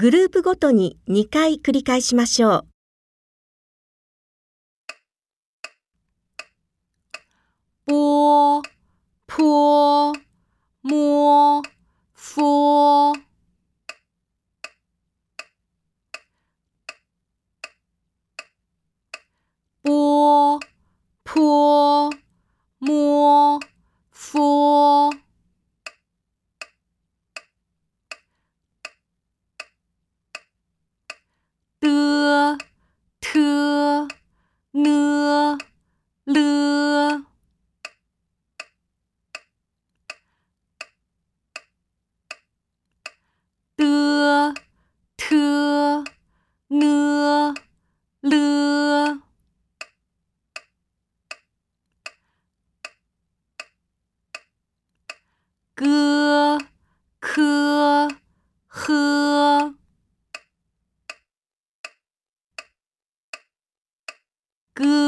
グループごとに2回繰り返しましょう。 그